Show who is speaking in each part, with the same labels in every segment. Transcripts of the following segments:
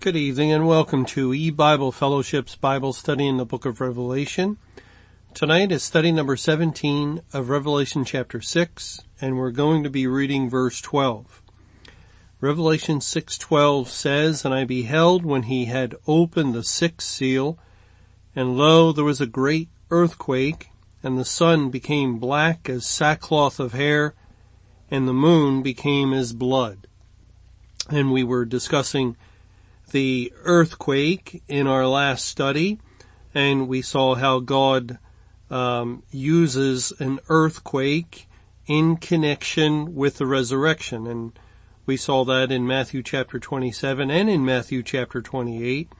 Speaker 1: Good evening and welcome to E-Bible Fellowship's Bible study in the book of Revelation. Tonight is study number 17 of Revelation chapter 6 and we're going to be reading verse 12. Revelation 6:12 says, And I beheld when he had opened the sixth seal, and lo, there was a great earthquake, and the sun became black as sackcloth of hair, and the moon became as blood. And we were discussing the earthquake in our last study, and we saw how God um, uses an earthquake in connection with the resurrection, and we saw that in Matthew chapter 27 and in Matthew chapter 28,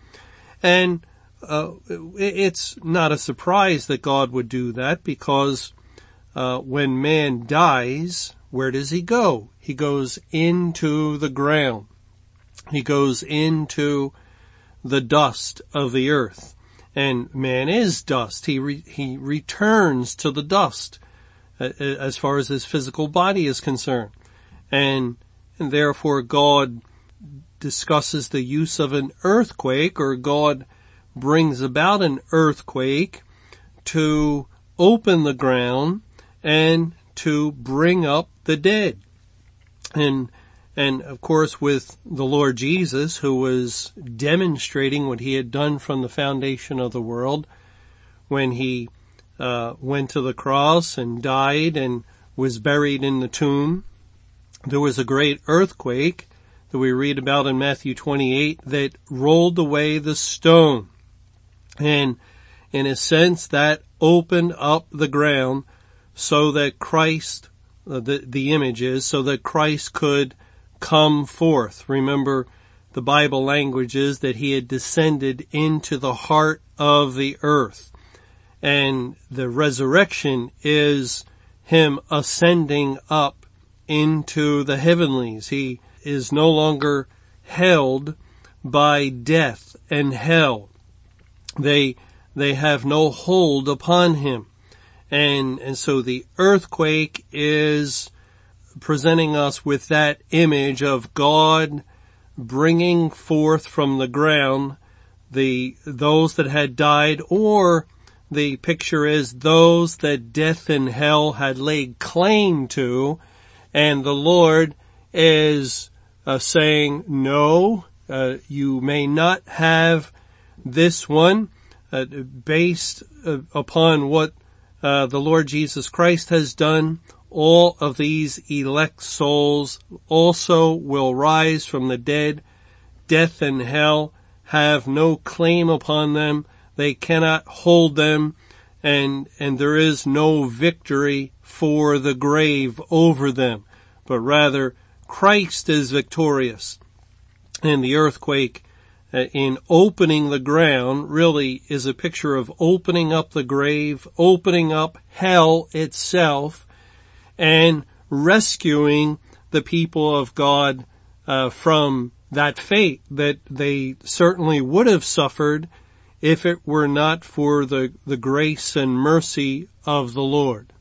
Speaker 1: and uh, it's not a surprise that God would do that because uh, when man dies, where does he go? He goes into the ground. He goes into the dust of the earth. And man is dust. He, re- he returns to the dust uh, uh, as far as his physical body is concerned. And, and therefore God discusses the use of an earthquake or God brings about an earthquake to open the ground and to bring up the dead. And and of course with the Lord Jesus who was demonstrating what he had done from the foundation of the world when he uh, went to the cross and died and was buried in the tomb. There was a great earthquake that we read about in Matthew 28 that rolled away the stone. And in a sense that opened up the ground so that Christ, uh, the, the image is, so that Christ could come forth. Remember, the Bible language is that he had descended into the heart of the earth. And the resurrection is him ascending up into the heavenlies. He is no longer held by death and hell. They, they have no hold upon him. And, and so the earthquake is presenting us with that image of God bringing forth from the ground the, those that had died or the picture is those that death and hell had laid claim to and the Lord is uh, saying, no, uh, you may not have this one uh, based uh, upon what uh, the Lord Jesus Christ has done all of these elect souls also will rise from the dead. Death and hell have no claim upon them. They cannot hold them and, and there is no victory for the grave over them, but rather Christ is victorious. And the earthquake uh, in opening the ground really is a picture of opening up the grave, opening up hell itself, and rescuing the people of God uh, from that fate that they certainly would have suffered if it were not for the, the grace and mercy of the Lord.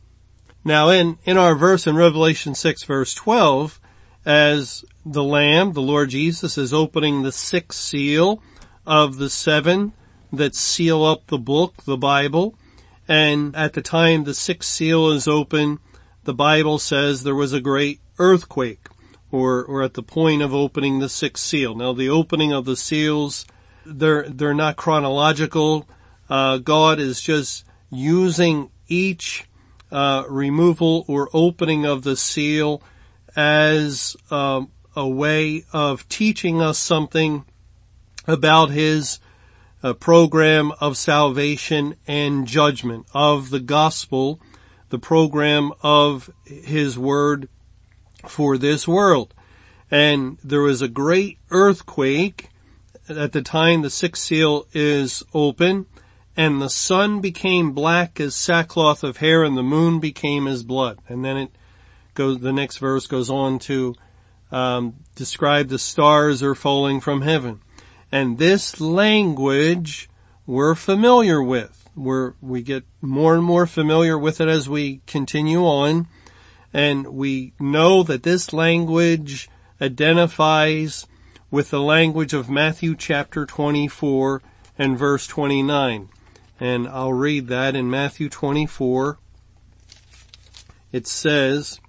Speaker 1: Now in, in our verse in Revelation 6 verse 12, as the Lamb, the Lord Jesus, is opening the sixth seal of the seven that seal up the book, the Bible, and at the time the sixth seal is open, the Bible says there was a great earthquake or, or at the point of opening the sixth seal. Now the opening of the seals, they're, they're not chronological. Uh, God is just using each, uh, removal or opening of the seal as, um, a way of teaching us something about his uh, program of salvation and judgment of the gospel the program of his word for this world. And there was a great earthquake at the time the sixth seal is open and the sun became black as sackcloth of hair and the moon became as blood. And then it goes, the next verse goes on to um, describe the stars are falling from heaven. And this language we're familiar with we're, we get more and more familiar with it as we continue on. And we know that this language identifies with the language of Matthew chapter 24 and verse 29. And I'll read that in Matthew 24. It says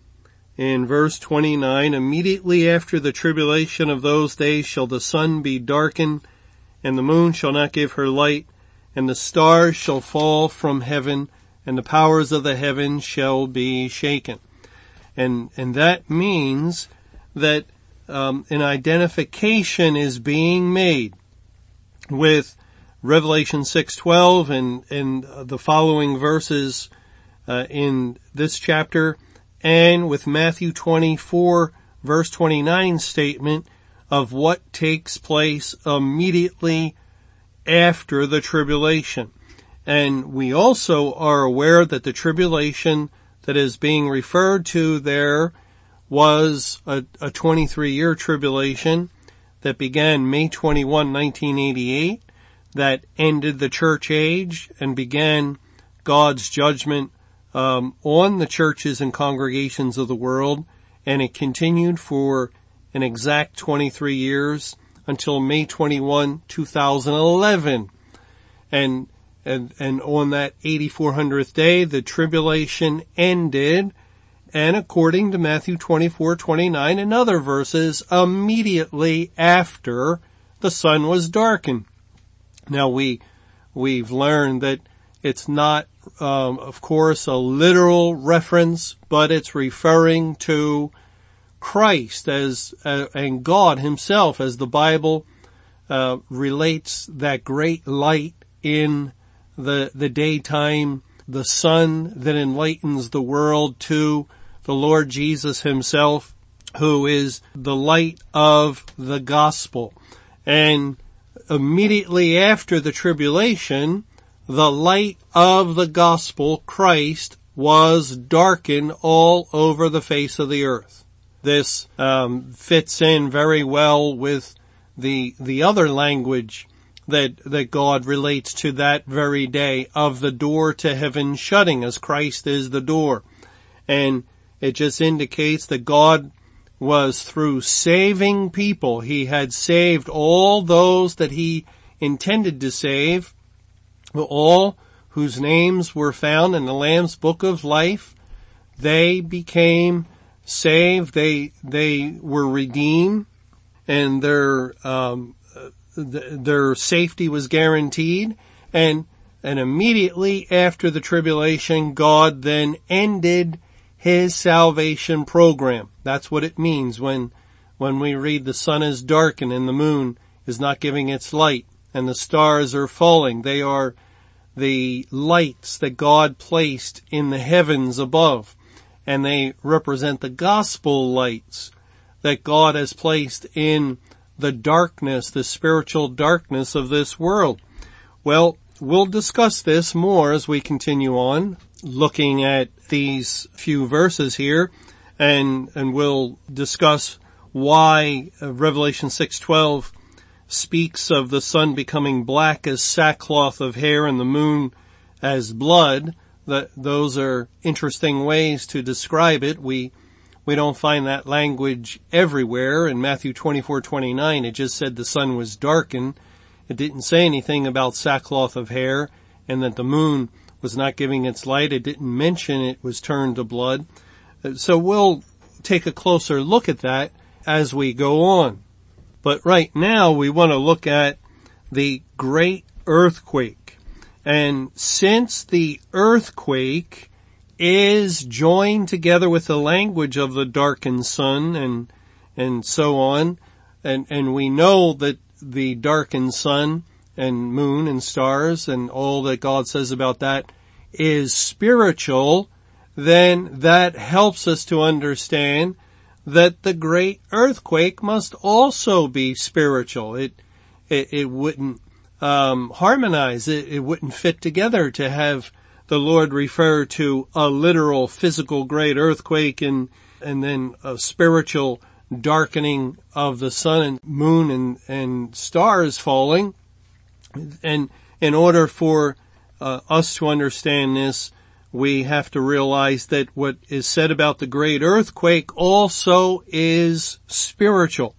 Speaker 1: in verse 29, immediately after the tribulation of those days shall the sun be darkened and the moon shall not give her light and the stars shall fall from heaven and the powers of the heavens shall be shaken. And, and that means that um, an identification is being made with Revelation 6:12 and and the following verses uh, in this chapter and with Matthew 24 verse 29 statement of what takes place immediately after the tribulation. And we also are aware that the tribulation that is being referred to there was a, a 23 year tribulation that began May 21, 1988, that ended the church age and began God's judgment um, on the churches and congregations of the world, and it continued for an exact 23 years until May 21, 2011. And, and, and on that 8400th day, the tribulation ended and according to Matthew 24, 29 and other verses, immediately after the sun was darkened. Now we, we've learned that it's not, um, of course, a literal reference, but it's referring to Christ as, uh, and God himself as the Bible, uh, relates that great light in the, the daytime, the sun that enlightens the world to the Lord Jesus himself, who is the light of the gospel. And immediately after the tribulation, the light of the gospel, Christ, was darkened all over the face of the earth. This um, fits in very well with the the other language that that God relates to that very day of the door to heaven shutting, as Christ is the door, and it just indicates that God was through saving people. He had saved all those that he intended to save, all whose names were found in the Lamb's book of life. They became saved. They, they were redeemed and their, um, their safety was guaranteed and, and immediately after the tribulation, God then ended his salvation program. That's what it means when, when we read the sun is darkened and the moon is not giving its light and the stars are falling. They are the lights that God placed in the heavens above and they represent the gospel lights that God has placed in the darkness, the spiritual darkness of this world. Well, we'll discuss this more as we continue on looking at these few verses here and, and we'll discuss why Revelation 6:12 speaks of the sun becoming black as sackcloth of hair and the moon as blood. That those are interesting ways to describe it. We we don't find that language everywhere. In Matthew 24:29, it just said the sun was darkened. It didn't say anything about sackcloth of hair and that the moon was not giving its light. It didn't mention it was turned to blood. So we'll take a closer look at that as we go on. But right now we want to look at the great earthquake. And since the earthquake is joined together with the language of the darkened sun and, and so on, and, and we know that the darkened sun and moon and stars and all that God says about that is spiritual, then that helps us to understand that the great earthquake must also be spiritual. It, it, it wouldn't, um, harmonize. It, it wouldn't fit together to have the Lord refer to a literal physical great earthquake and, and then a spiritual darkening of the sun and moon and, and stars falling. And in order for uh, us to understand this, we have to realize that what is said about the great earthquake also is spiritual.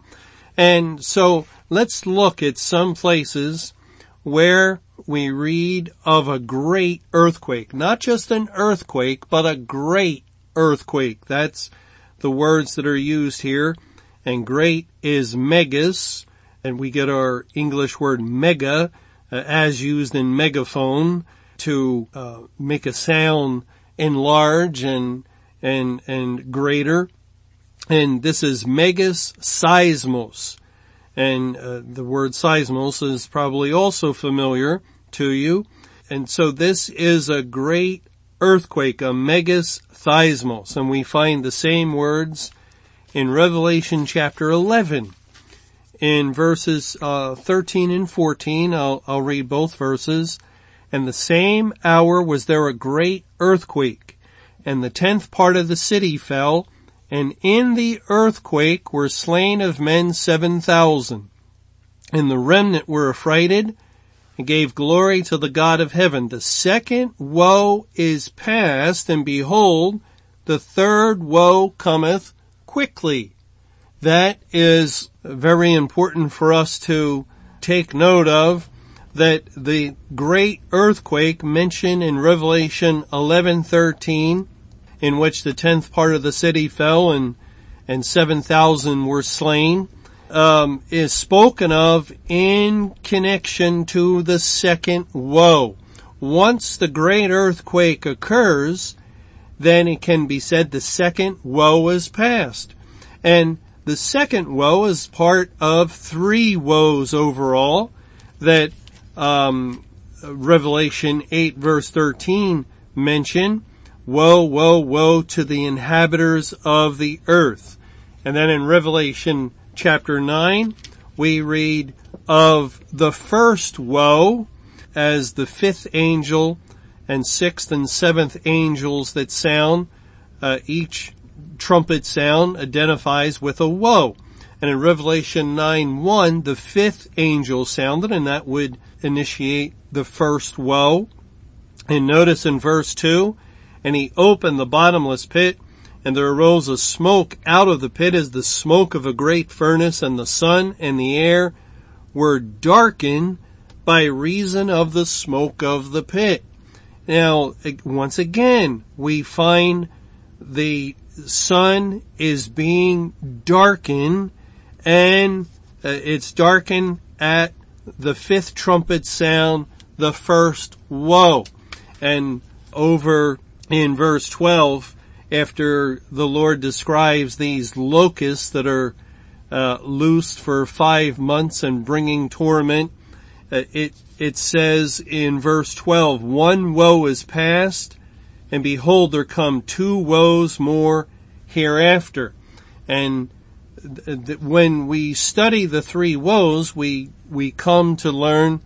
Speaker 1: And so let's look at some places where we read of a great earthquake. Not just an earthquake, but a great earthquake. That's the words that are used here. And great is megas, and we get our English word mega, uh, as used in megaphone, to uh, make a sound enlarge and and and greater. And this is megas seismos. And uh, the word seismos is probably also familiar to you. And so this is a great earthquake, a megas seismos. And we find the same words in Revelation chapter 11 in verses uh, 13 and 14. I'll, I'll read both verses. And the same hour was there a great earthquake, and the tenth part of the city fell, and in the earthquake were slain of men seven thousand. And the remnant were affrighted, and gave glory to the God of heaven. The second woe is past, and behold, the third woe cometh quickly. That is very important for us to take note of that the great earthquake mentioned in Revelation 11:13 in which the tenth part of the city fell and and 7,000 were slain um, is spoken of in connection to the second woe. Once the great earthquake occurs, then it can be said the second woe is past. And the second woe is part of three woes overall that um, Revelation 8 verse 13 mention. Woe, woe, woe to the inhabitants of the earth. And then in Revelation chapter 9, we read of the first woe as the fifth angel and sixth and seventh angels that sound, uh, each trumpet sound identifies with a woe. And in Revelation 9 1, the fifth angel sounded, and that would initiate the first woe. And notice in verse 2, and he opened the bottomless pit, and there arose a smoke out of the pit as the smoke of a great furnace, and the sun and the air were darkened by reason of the smoke of the pit. Now, once again, we find the sun is being darkened and uh, it's darkened at the fifth trumpet sound, the first woe. And over in verse 12, after the Lord describes these locusts that are uh, loosed for five months and bringing torment, uh, it it says in verse 12, one woe is past, and behold, there come two woes more hereafter. And th- th- when we study the three woes, we, we come to learn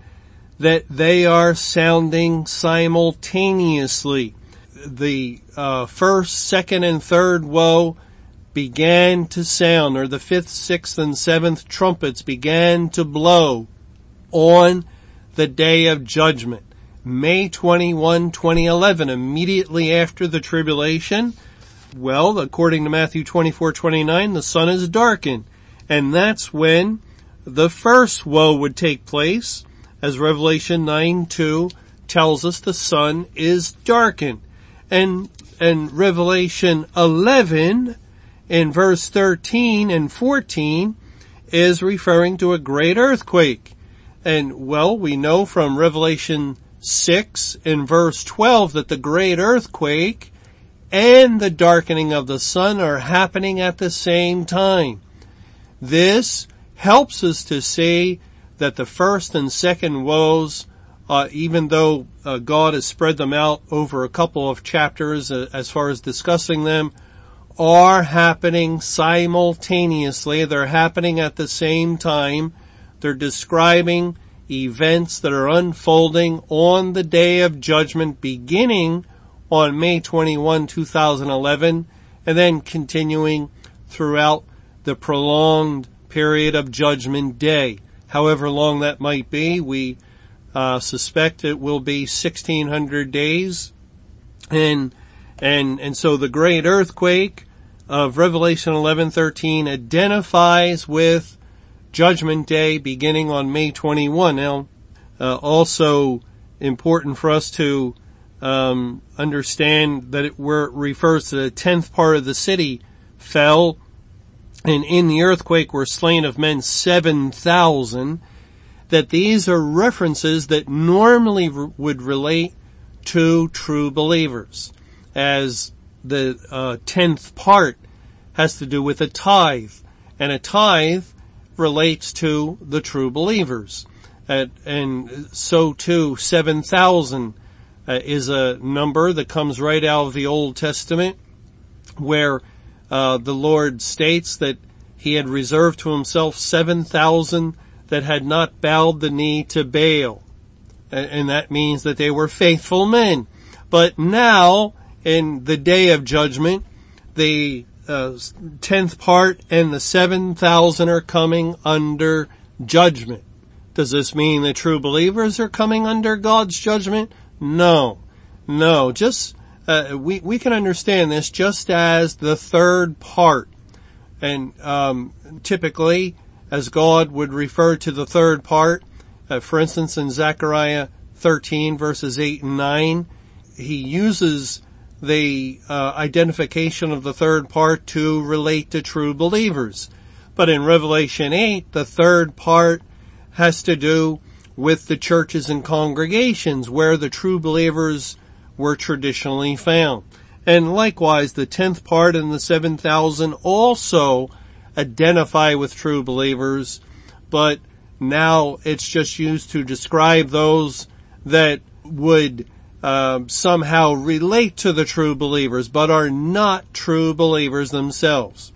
Speaker 1: that they are sounding simultaneously. The uh, first, second, and third woe began to sound, or the fifth, sixth, and seventh trumpets began to blow on the day of judgment. May 21, 2011, immediately after the tribulation, well, according to Matthew 24, 29, the sun is darkened. And that's when the first woe would take place, as Revelation 9, 2 tells us the sun is darkened. And, and Revelation 11 in verse 13 and 14 is referring to a great earthquake. And well, we know from Revelation 6 in verse 12 that the great earthquake and the darkening of the sun are happening at the same time. This helps us to see that the first and second woes, uh, even though uh, God has spread them out over a couple of chapters uh, as far as discussing them, are happening simultaneously. They're happening at the same time. They're describing events that are unfolding on the day of judgment beginning on May 21, 2011, and then continuing throughout the prolonged period of judgment day. However long that might be, we uh, suspect it will be 1600 days. And, and, and so the great earthquake of Revelation 11:13 identifies with Judgment Day beginning on May 21. Now, uh, also important for us to um, understand that it where it refers to the tenth part of the city fell, and in the earthquake were slain of men seven thousand. That these are references that normally would relate to true believers, as the uh, tenth part has to do with a tithe, and a tithe relates to the true believers. And so too, 7,000 uh, is a number that comes right out of the Old Testament where uh, the Lord states that he had reserved to himself 7,000 that had not bowed the knee to Baal. And that means that they were faithful men. But now, in the day of judgment, the uh, tenth part and the 7,000 are coming under judgment. Does this mean that true believers are coming under God's judgment? No, no, just, uh, we, we can understand this just as the third part. And, um, typically, as God would refer to the third part, uh, for instance in Zechariah 13 verses 8 and 9, he uses the uh, identification of the third part to relate to true believers. But in Revelation 8, the third part has to do with the churches and congregations where the true believers were traditionally found. And likewise, the tenth part and the seven thousand also identify with true believers, but now it's just used to describe those that would um, somehow relate to the true believers, but are not true believers themselves.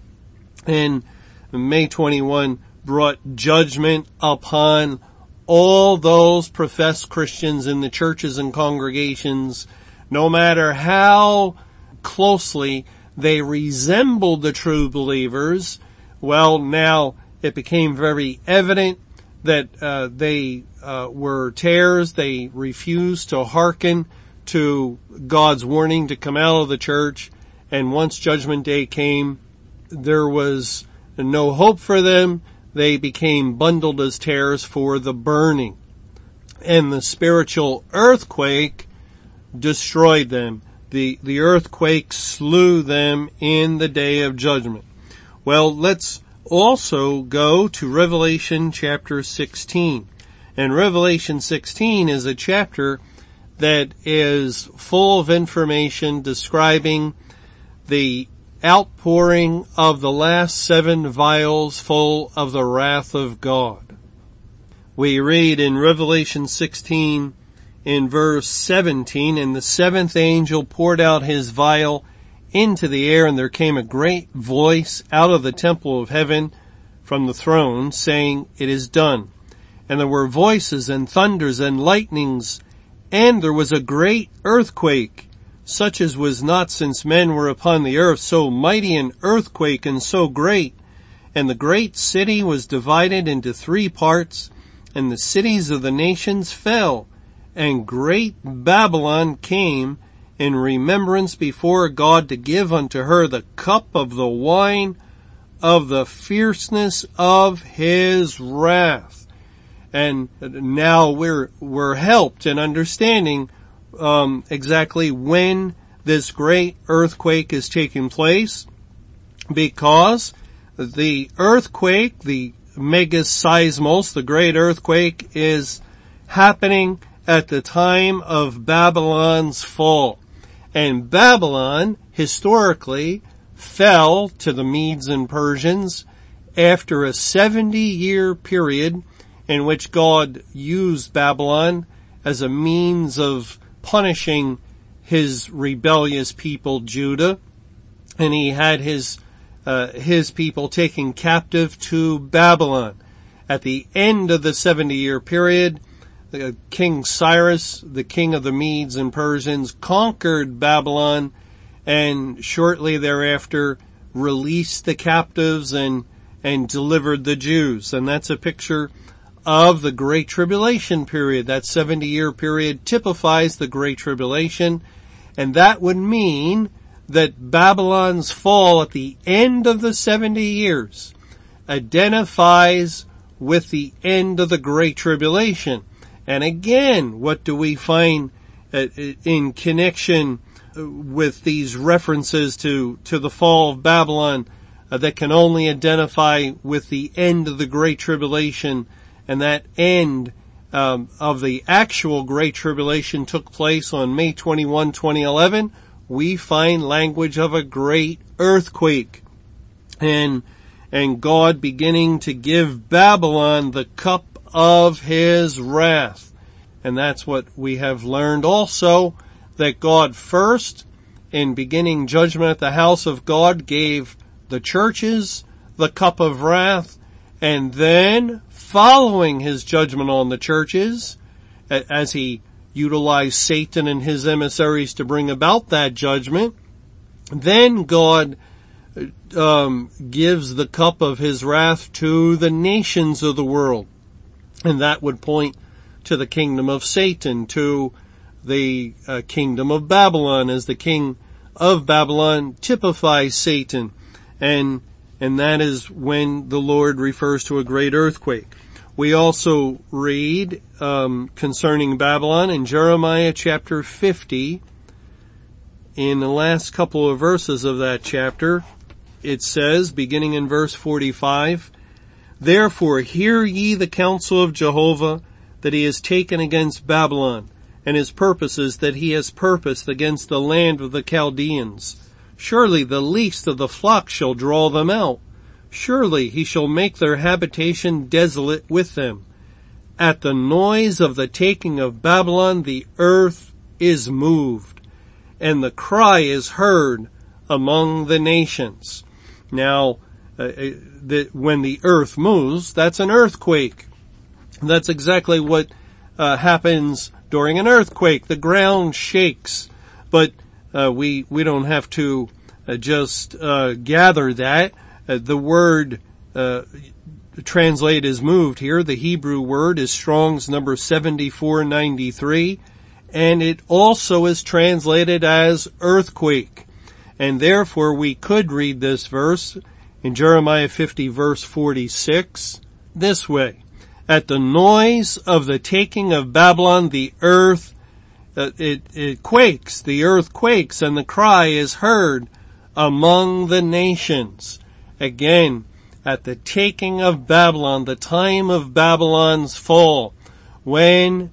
Speaker 1: And May 21 brought judgment upon all those professed Christians in the churches and congregations, no matter how closely they resembled the true believers, well now it became very evident that uh, they uh, were tares. They refused to hearken to God's warning to come out of the church. And once Judgment Day came, there was no hope for them they became bundled as tares for the burning. And the spiritual earthquake destroyed them. The, the earthquake slew them in the day of judgment. Well, let's also go to Revelation chapter 16. And Revelation 16 is a chapter that is full of information describing the outpouring of the last seven vials full of the wrath of God. We read in Revelation 16 in verse 17, and the seventh angel poured out his vial into the air and there came a great voice out of the temple of heaven from the throne saying, it is done. And there were voices and thunders and lightnings and there was a great earthquake such as was not since men were upon the earth, so mighty an earthquake and so great. And the great city was divided into three parts, and the cities of the nations fell, and great Babylon came in remembrance before God to give unto her the cup of the wine of the fierceness of his wrath. And now we're, we're helped in understanding um, exactly when this great earthquake is taking place because the earthquake, the megaseismos, the great earthquake is happening at the time of Babylon's fall. And Babylon historically fell to the Medes and Persians after a 70 year period in which God used Babylon as a means of punishing his rebellious people, Judah, and he had his uh, his people taken captive to Babylon. At the end of the 70 year period, the King Cyrus, the king of the Medes and Persians, conquered Babylon and shortly thereafter released the captives and, and delivered the Jews. And that's a picture of the Great Tribulation period. That 70 year period typifies the Great Tribulation, and that would mean that Babylon's fall at the end of the 70 years identifies with the end of the Great Tribulation. And again, what do we find uh, in connection with these references to, to the fall of Babylon uh, that can only identify with the end of the Great Tribulation? And that end um, of the actual Great Tribulation took place on May 21, 2011, we find language of a great earthquake. And and God beginning to give Babylon the cup of his wrath. And that's what we have learned also that God first in beginning judgment at the house of God gave the churches the cup of wrath and then following his judgment on the churches as he utilized Satan and his emissaries to bring about that judgment, then God um, gives the cup of his wrath to the nations of the world. And that would point to the kingdom of Satan, to the uh, kingdom of Babylon as the king of Babylon typifies Satan. And, and that is when the Lord refers to a great earthquake. We also read um, concerning Babylon in Jeremiah chapter 50. In the last couple of verses of that chapter, it says, beginning in verse 45, Therefore hear ye the counsel of Jehovah that he has taken against Babylon, and his purposes that he has purposed against the land of the Chaldeans. Surely the least of the flock shall draw them out. Surely he shall make their habitation desolate with them. At the noise of the taking of Babylon the earth is moved, and the cry is heard among the nations. Now, uh, uh, the, when the earth moves, that's an earthquake. That's exactly what uh, happens during an earthquake. The ground shakes, but uh, we we don't have to uh, just uh, gather that. the word translate is moved here. The Hebrew word is Strong's number 7493, and it also is translated as earthquake. And therefore we could read this verse in Jeremiah 50 verse 46 this way. At the noise of the taking of Babylon, the earth, uh, it, it quakes, the earth quakes and the cry is heard among the nations. Again, at the taking of Babylon, the time of Babylon's fall, when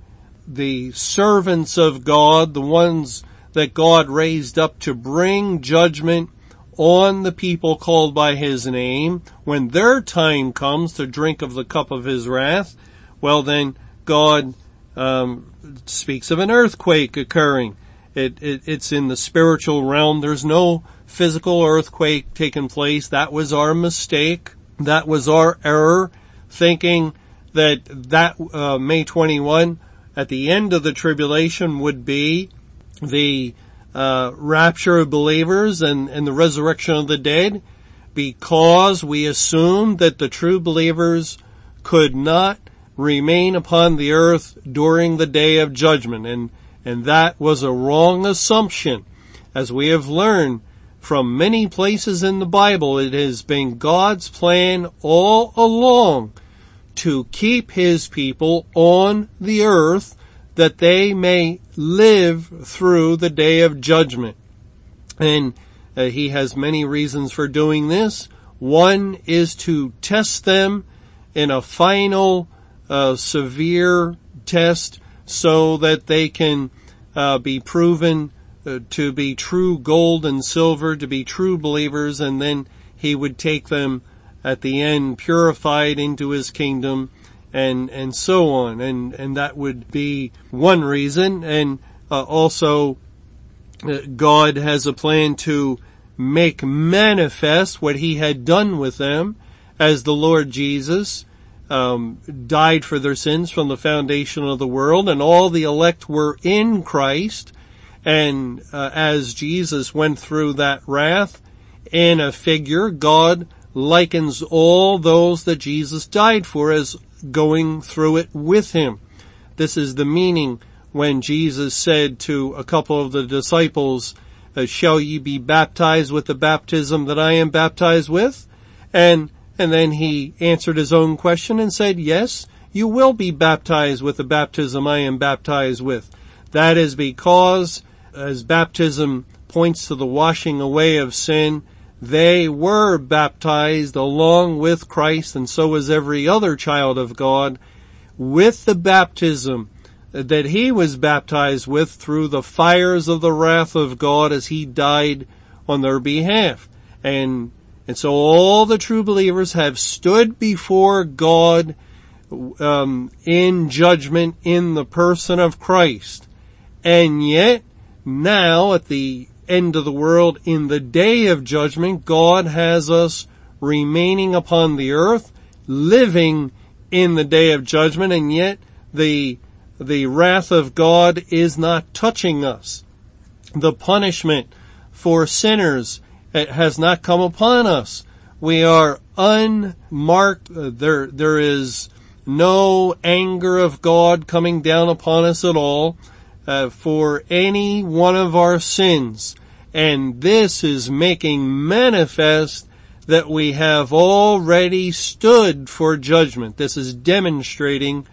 Speaker 1: the servants of God, the ones that God raised up to bring judgment on the people called by his name, when their time comes to drink of the cup of his wrath, well then God um, speaks of an earthquake occurring. It, it, it's in the spiritual realm. There's no physical earthquake taking place. That was our mistake. That was our error, thinking that that uh, May 21 at the end of the tribulation would be the uh, rapture of believers and, and the resurrection of the dead because we assumed that the true believers could not remain upon the earth during the day of judgment. And and that was a wrong assumption. As we have learned from many places in the Bible it has been God's plan all along to keep his people on the earth that they may live through the day of judgment. And uh, he has many reasons for doing this. One is to test them in a final uh, severe test so that they can uh, be proven uh, to be true gold and silver, to be true believers, and then he would take them at the end purified into his kingdom and and so on. And and that would be one reason. And uh, also uh, God has a plan to make manifest what he had done with them as the Lord Jesus um, died for their sins from the foundation of the world and all the elect were in Christ. And uh, as Jesus went through that wrath in a figure God likens all those that Jesus died for as going through it with him. This is the meaning when Jesus said to a couple of the disciples, uh, shall ye be baptized with the baptism that I am baptized with? And And then he answered his own question and said, yes, you will be baptized with the baptism I am baptized with. That is because as baptism points to the washing away of sin, they were baptized along with Christ and so was every other child of God with the baptism that he was baptized with through the fires of the wrath of God as he died on their behalf. And, and so all the true believers have stood before God um, in judgment in the person of Christ. And yet, now at the end of the world, in the day of judgment, God has us remaining upon the earth, living in the day of judgment, and yet the the wrath of God is not touching us. The punishment for sinners it has not come upon us. We are unmarked. Uh, there, there is no anger of God coming down upon us at all uh, for any one of our sins. And this is making manifest that we have already stood for judgment. This is demonstrating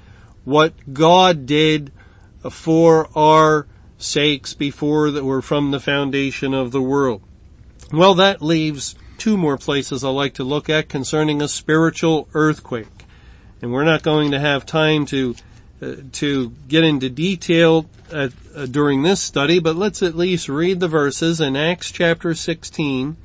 Speaker 1: what God did for our sakes before that were from the foundation of the world. Well, that leaves two more places I like to look at concerning a spiritual earthquake. And we're not going to have time to to get into detail uh, uh, during this study, but let's at least read the verses in Acts chapter 16,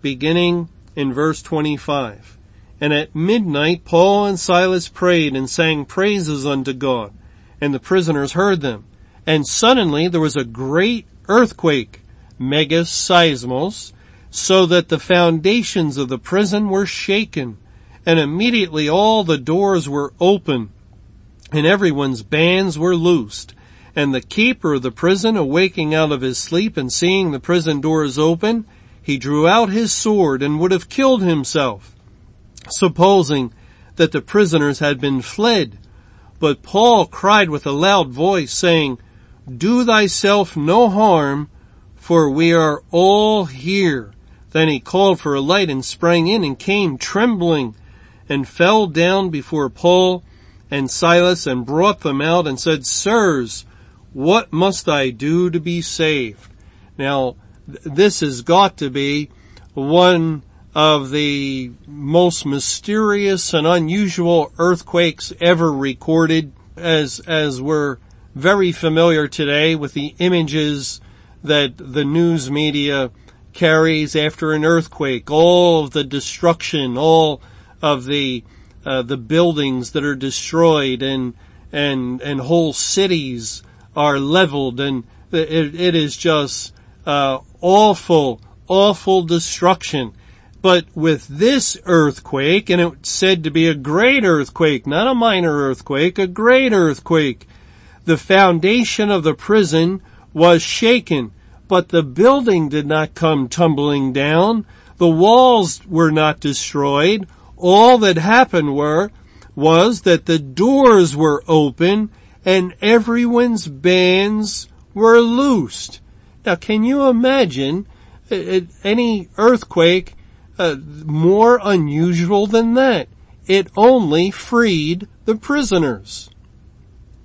Speaker 1: beginning in verse 25. And at midnight Paul and Silas prayed and sang praises unto God, and the prisoners heard them. And suddenly there was a great earthquake, megas seismos, so that the foundations of the prison were shaken, and immediately all the doors were open, and everyone's bands were loosed. And the keeper of the prison, awaking out of his sleep and seeing the prison doors open, he drew out his sword and would have killed himself supposing that the prisoners had been fled. But Paul cried with a loud voice saying, do thyself no harm, for we are all here. Then he called for a light and sprang in and came trembling and fell down before Paul and Silas and brought them out and said, Sirs, what must I do to be saved? Now, this has got to be one of the most mysterious and unusual earthquakes ever recorded as, as we're very familiar today with the images that the news media carries after an earthquake, all of the destruction, all of the, uh, the buildings that are destroyed and, and, and whole cities are leveled and it, it is just, uh, awful, awful destruction. But with this earthquake, and it's said to be a great earthquake, not a minor earthquake, a great earthquake, the foundation of the prison was shaken, but the building did not come tumbling down. The walls were not destroyed. All that happened were, was that the doors were open and everyone's bands were loosed. Now can you imagine any earthquake uh, more unusual than that. It only freed the prisoners.